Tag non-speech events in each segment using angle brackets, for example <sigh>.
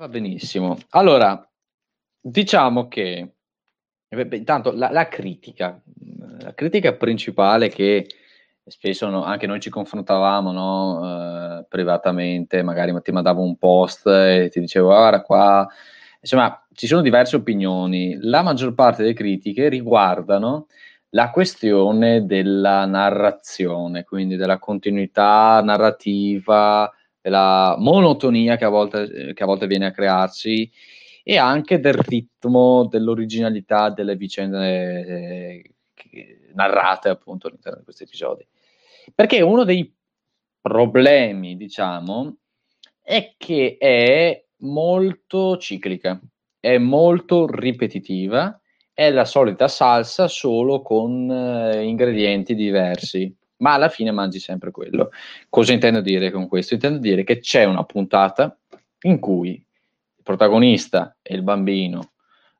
Va benissimo. Allora, diciamo che intanto la, la, critica, la critica principale che spesso no, anche noi ci confrontavamo no, eh, privatamente, magari ti mandavo un post e ti dicevo guarda qua, insomma ci sono diverse opinioni, la maggior parte delle critiche riguardano la questione della narrazione, quindi della continuità narrativa, della monotonia che a volte, che a volte viene a crearsi e anche del ritmo, dell'originalità delle vicende eh, narrate appunto all'interno di questi episodi. Perché uno dei problemi, diciamo, è che è molto ciclica, è molto ripetitiva, è la solita salsa solo con eh, ingredienti diversi, ma alla fine mangi sempre quello. Cosa intendo dire con questo? Intendo dire che c'è una puntata in cui il protagonista e il bambino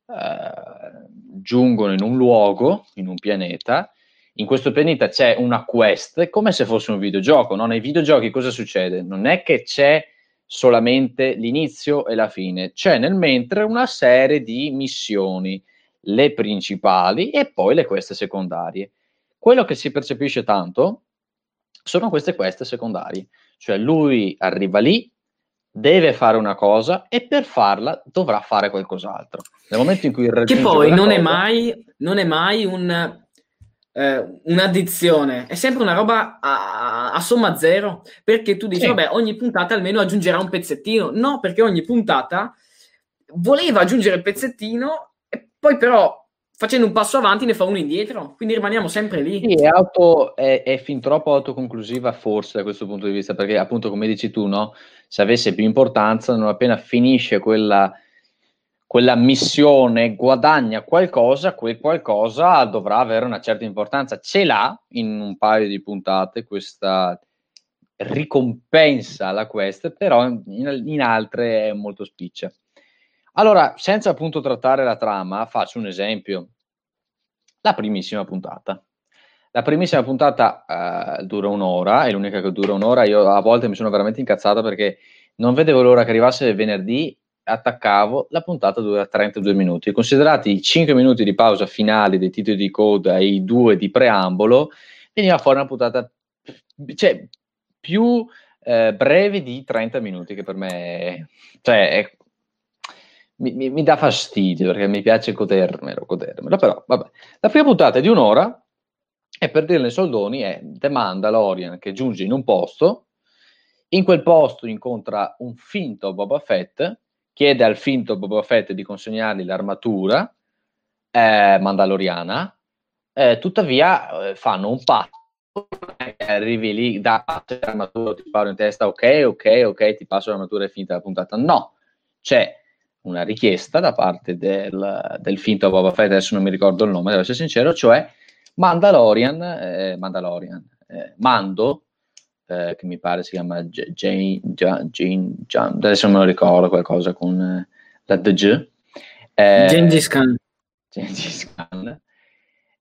eh, giungono in un luogo, in un pianeta, in questo pianeta c'è una quest, come se fosse un videogioco, no? Nei videogiochi cosa succede? Non è che c'è solamente l'inizio e la fine, c'è nel mentre una serie di missioni, le principali e poi le quest secondarie. Quello che si percepisce tanto sono queste quest secondarie, cioè lui arriva lì, deve fare una cosa e per farla dovrà fare qualcos'altro. Nel momento in cui raggiunge Che poi non, cosa, è mai, non è mai un eh, un'addizione, è sempre una roba a, a, somma zero, perché tu dici, sì. vabbè, ogni puntata almeno aggiungerà un pezzettino. No, perché ogni puntata voleva aggiungere il pezzettino e poi però facendo un passo avanti ne fa uno indietro, quindi rimaniamo sempre lì. Sì, è, auto, è, è, fin troppo autoconclusiva forse da questo punto di vista, perché appunto come dici tu, no? se avesse più importanza, non appena finisce quella quella missione guadagna qualcosa, quel qualcosa dovrà avere una certa importanza. Ce l'ha in un paio di puntate questa ricompensa alla quest, però in, in altre è molto spiccia. Allora, senza appunto trattare la trama, faccio un esempio. La primissima puntata. La primissima puntata uh, dura un'ora, è l'unica che dura un'ora. Io a volte mi sono veramente incazzato perché non vedevo l'ora che arrivasse venerdì attaccavo, la puntata dura 32 minuti. Considerati i 5 minuti di pausa finale dei titoli di coda e i 2 di preambolo, veniva fuori una puntata cioè, più eh, breve di 30 minuti, che per me è, cioè, è, mi, mi, mi, dà fastidio perché mi piace godermelo, godermelo, però vabbè. La prima puntata è di un'ora e per dirle in soldoni è The Mandalorian che giunge in un posto, in quel posto incontra un finto Boba Fett chiede al finto Boba Fett di consegnargli l'armatura eh, mandaloriana, eh, tuttavia eh, fanno un patto, arrivi lì, da l'armatura, ti sparo in testa, ok, ok, ok, ti passo l'armatura e finita la puntata. No, c'è una richiesta da parte del, del finto Boba Fett, adesso non mi ricordo il nome, devo essere sincero, cioè Mandalorian, eh, Mandalorian, eh, Mando, eh, che mi pare si chiama Jane, Jane, Jane, adesso non me lo ricordo qualcosa con eh, la DG. Eh, Gengis Khan. Gengis Khan.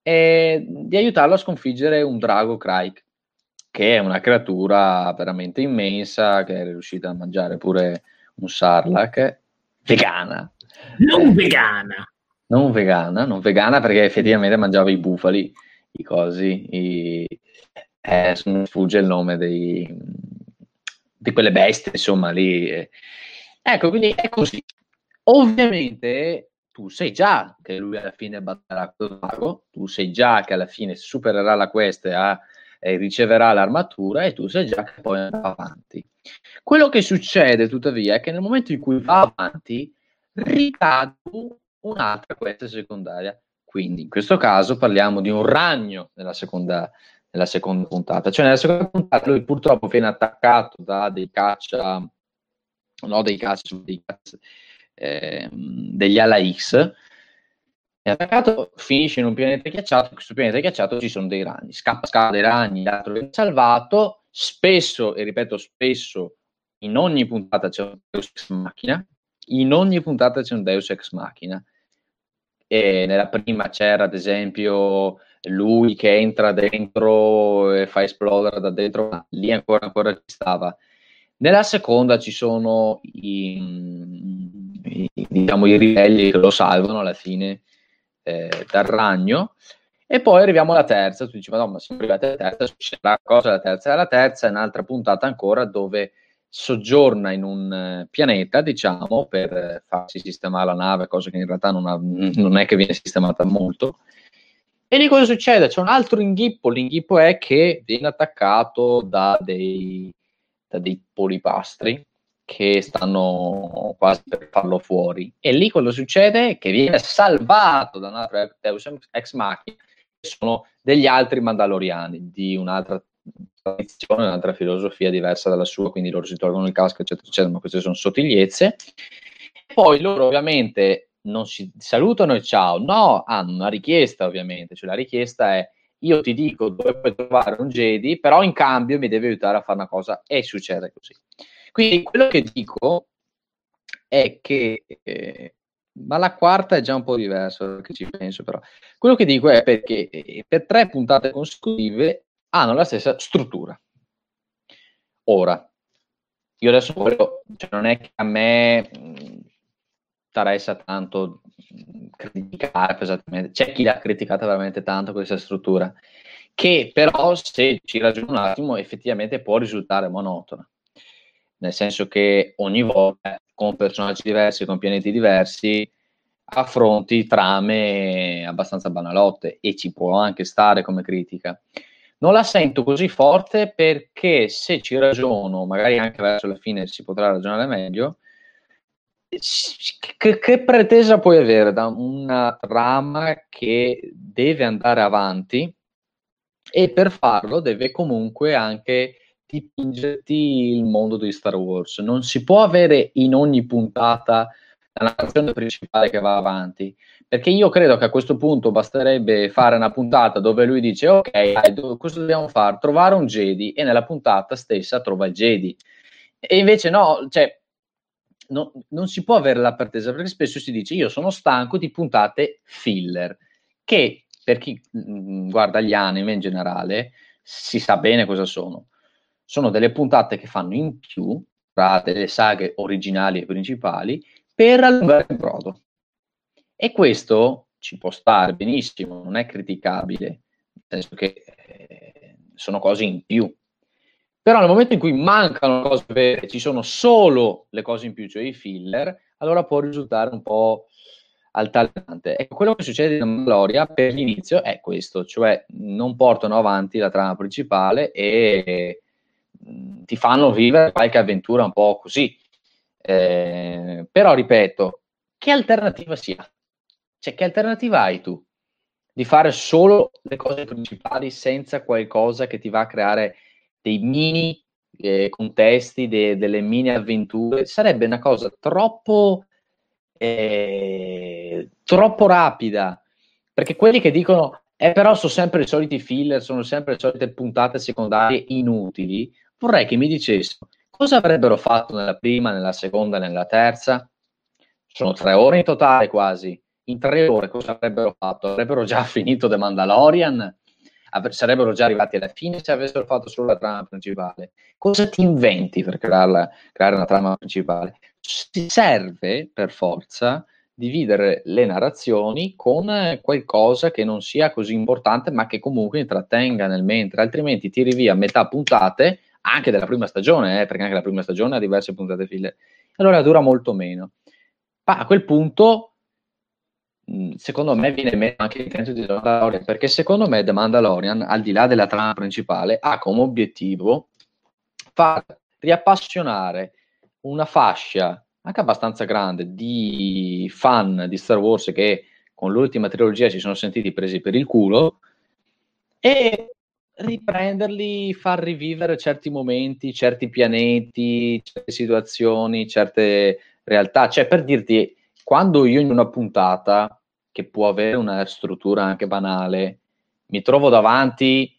E di aiutarlo a sconfiggere un drago Krike, che è una creatura veramente immensa, che è riuscita a mangiare pure un sarlacc, vegana. Non eh, vegana. Non vegana, non vegana perché effettivamente mangiava i bufali, i cosi, i, eh, non sfugge il nome dei, di quelle bestie, insomma, lì. Ecco, quindi è così. Ovviamente tu sai già che lui alla fine batterà quel mago, tu sai già che alla fine supererà la quest e, ha, e riceverà l'armatura e tu sai già che poi andrà avanti. Quello che succede tuttavia è che nel momento in cui va avanti ricade un'altra quest secondaria. Quindi in questo caso parliamo di un ragno nella seconda, nella seconda puntata. Cioè, nella seconda puntata lui purtroppo viene attaccato da dei caccia, no, dei caccia, dei caccia eh, degli ala X. È attaccato, finisce in un pianeta ghiacciato. In questo pianeta ghiacciato ci sono dei ragni. Scappa, scappa dei ragni, l'altro viene salvato. Spesso, e ripeto, spesso in ogni puntata c'è un Deus ex machina. In ogni puntata c'è un Deus ex machina. E nella prima c'era, ad esempio, lui che entra dentro e fa esplodere da dentro, ma lì ancora, ancora ci stava. Nella seconda ci sono i, diciamo i ribelli che lo salvano alla fine eh, dal ragno. E poi arriviamo alla terza, tu dici, ma siamo arrivati alla terza, succederà cosa la terza? La terza è un'altra puntata ancora dove soggiorna in un eh, pianeta, diciamo, per farsi sistemare la nave, cosa che in realtà non, ha, non è che viene sistemata molto. E lì cosa succede? C'è un altro inghippo, l'inghippo è che viene attaccato da dei, da dei polipastri che stanno quasi per farlo fuori. E lì quello succede? Che viene salvato da un altro Deus Ex Machina, che sono degli altri Mandaloriani, di un'altra tradizione, un'altra filosofia diversa dalla sua, quindi loro si tolgono il casco, eccetera, eccetera, ma queste sono sottigliezze. Poi loro ovviamente non si salutano e ciao, no, hanno una richiesta ovviamente, cioè la richiesta è io ti dico dove puoi trovare un Jedi, però in cambio mi devi aiutare a fare una cosa e succede così. Quindi quello che dico è che, eh, ma la quarta è già un po' diverso perché ci penso però. Quello che dico è perché eh, per tre puntate consecutive hanno la stessa struttura. Ora, io adesso voglio, cioè non è che a me mh, interessa tanto criticare pesantemente, c'è chi l'ha criticata veramente tanto questa struttura, che però se ci ragiona un attimo effettivamente può risultare monotona nel senso che ogni volta con personaggi diversi, con pianeti diversi, affronti trame abbastanza banalotte e ci può anche stare come critica. Non la sento così forte perché se ci ragiono, magari anche verso la fine si potrà ragionare meglio, che, che pretesa puoi avere da una trama che deve andare avanti e per farlo deve comunque anche dipingerti il mondo di Star Wars. Non si può avere in ogni puntata la narrazione principale che va avanti. Perché io credo che a questo punto basterebbe fare una puntata dove lui dice: Ok, cosa dobbiamo fare? Trovare un Jedi, e nella puntata stessa trova il Jedi. E invece no, cioè, no, non si può avere la pretesa perché spesso si dice: Io sono stanco di puntate filler, che per chi mh, mm, guarda gli anime in generale si sa bene cosa sono sono delle puntate che fanno in più tra delle saghe originali e principali per allungare il brodo. E questo ci può stare benissimo, non è criticabile, nel senso che eh, sono cose in più. Però nel momento in cui mancano cose vere, ci sono solo le cose in più, cioè i filler, allora può risultare un po' altalenante. Ecco, quello che succede in Mandaloria per l'inizio è questo, cioè non portano avanti la trama principale e ti fanno vivere qualche avventura un po' così. Eh, però ripeto, che alternativa si ha? Cioè, che alternativa hai tu? Di fare solo le cose principali senza qualcosa che ti va a creare dei mini eh, contesti, de- delle mini avventure? Sarebbe una cosa troppo, eh, troppo rapida. Perché quelli che dicono, eh, però sono sempre i soliti filler, sono sempre le solite puntate secondarie inutili vorrei che mi dicessero cosa avrebbero fatto nella prima, nella seconda, nella terza. Sono tre ore in totale quasi. In tre ore cosa avrebbero fatto? Avrebbero già <laughs> finito The Mandalorian? sarebbero già arrivati alla fine se avessero fatto solo la trama principale. Cosa ti inventi per crearla, creare una trama principale? Ti serve per forza dividere le narrazioni con qualcosa che non sia così importante, ma che comunque intrattenga nel mentre, altrimenti tiri via metà puntate anche della prima stagione, eh, perché anche la prima stagione ha diverse puntate file, allora dura molto meno. Ma a quel punto, secondo me, viene meno anche l'intento di The Mandalorian, perché secondo me The Mandalorian, al di là della trama principale, ha come obiettivo far riappassionare una fascia anche abbastanza grande di fan di Star Wars che con l'ultima trilogia si sono sentiti presi per il culo e riprenderli, far rivivere certi momenti, certi pianeti, certe situazioni, certe realtà. Cioè, per dirti, quando io in una puntata, che può avere una struttura anche banale, mi trovo davanti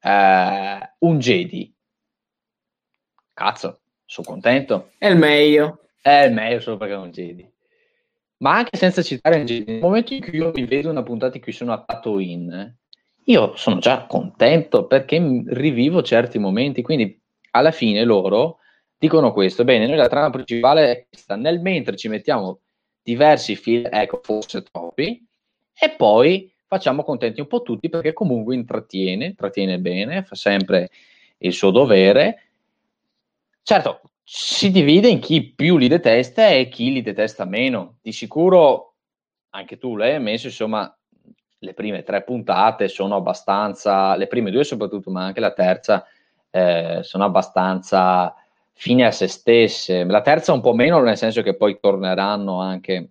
eh, un Jedi, cazzo, sono contento. È il meglio. È il meglio solo perché è un Jedi. Ma anche senza citare un Jedi, nel momento in cui io mi vedo una puntata in cui sono a Tatooine, io sono già contento perché rivivo certi momenti, quindi alla fine loro dicono questo, bene, noi la trama principale è questa, nel mentre ci mettiamo diversi film, ecco, forse troppi, e poi facciamo contenti un po' tutti perché comunque intrattiene, intrattiene bene, fa sempre il suo dovere. Certo, si divide in chi più li detesta e chi li detesta meno. Di sicuro anche tu l'hai messo, insomma, le prime tre puntate sono abbastanza, le prime due soprattutto, ma anche la terza, eh, sono abbastanza fine a se stesse. La terza un po' meno, nel senso che poi torneranno anche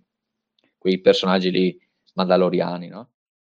quei personaggi lì mandaloriani, no?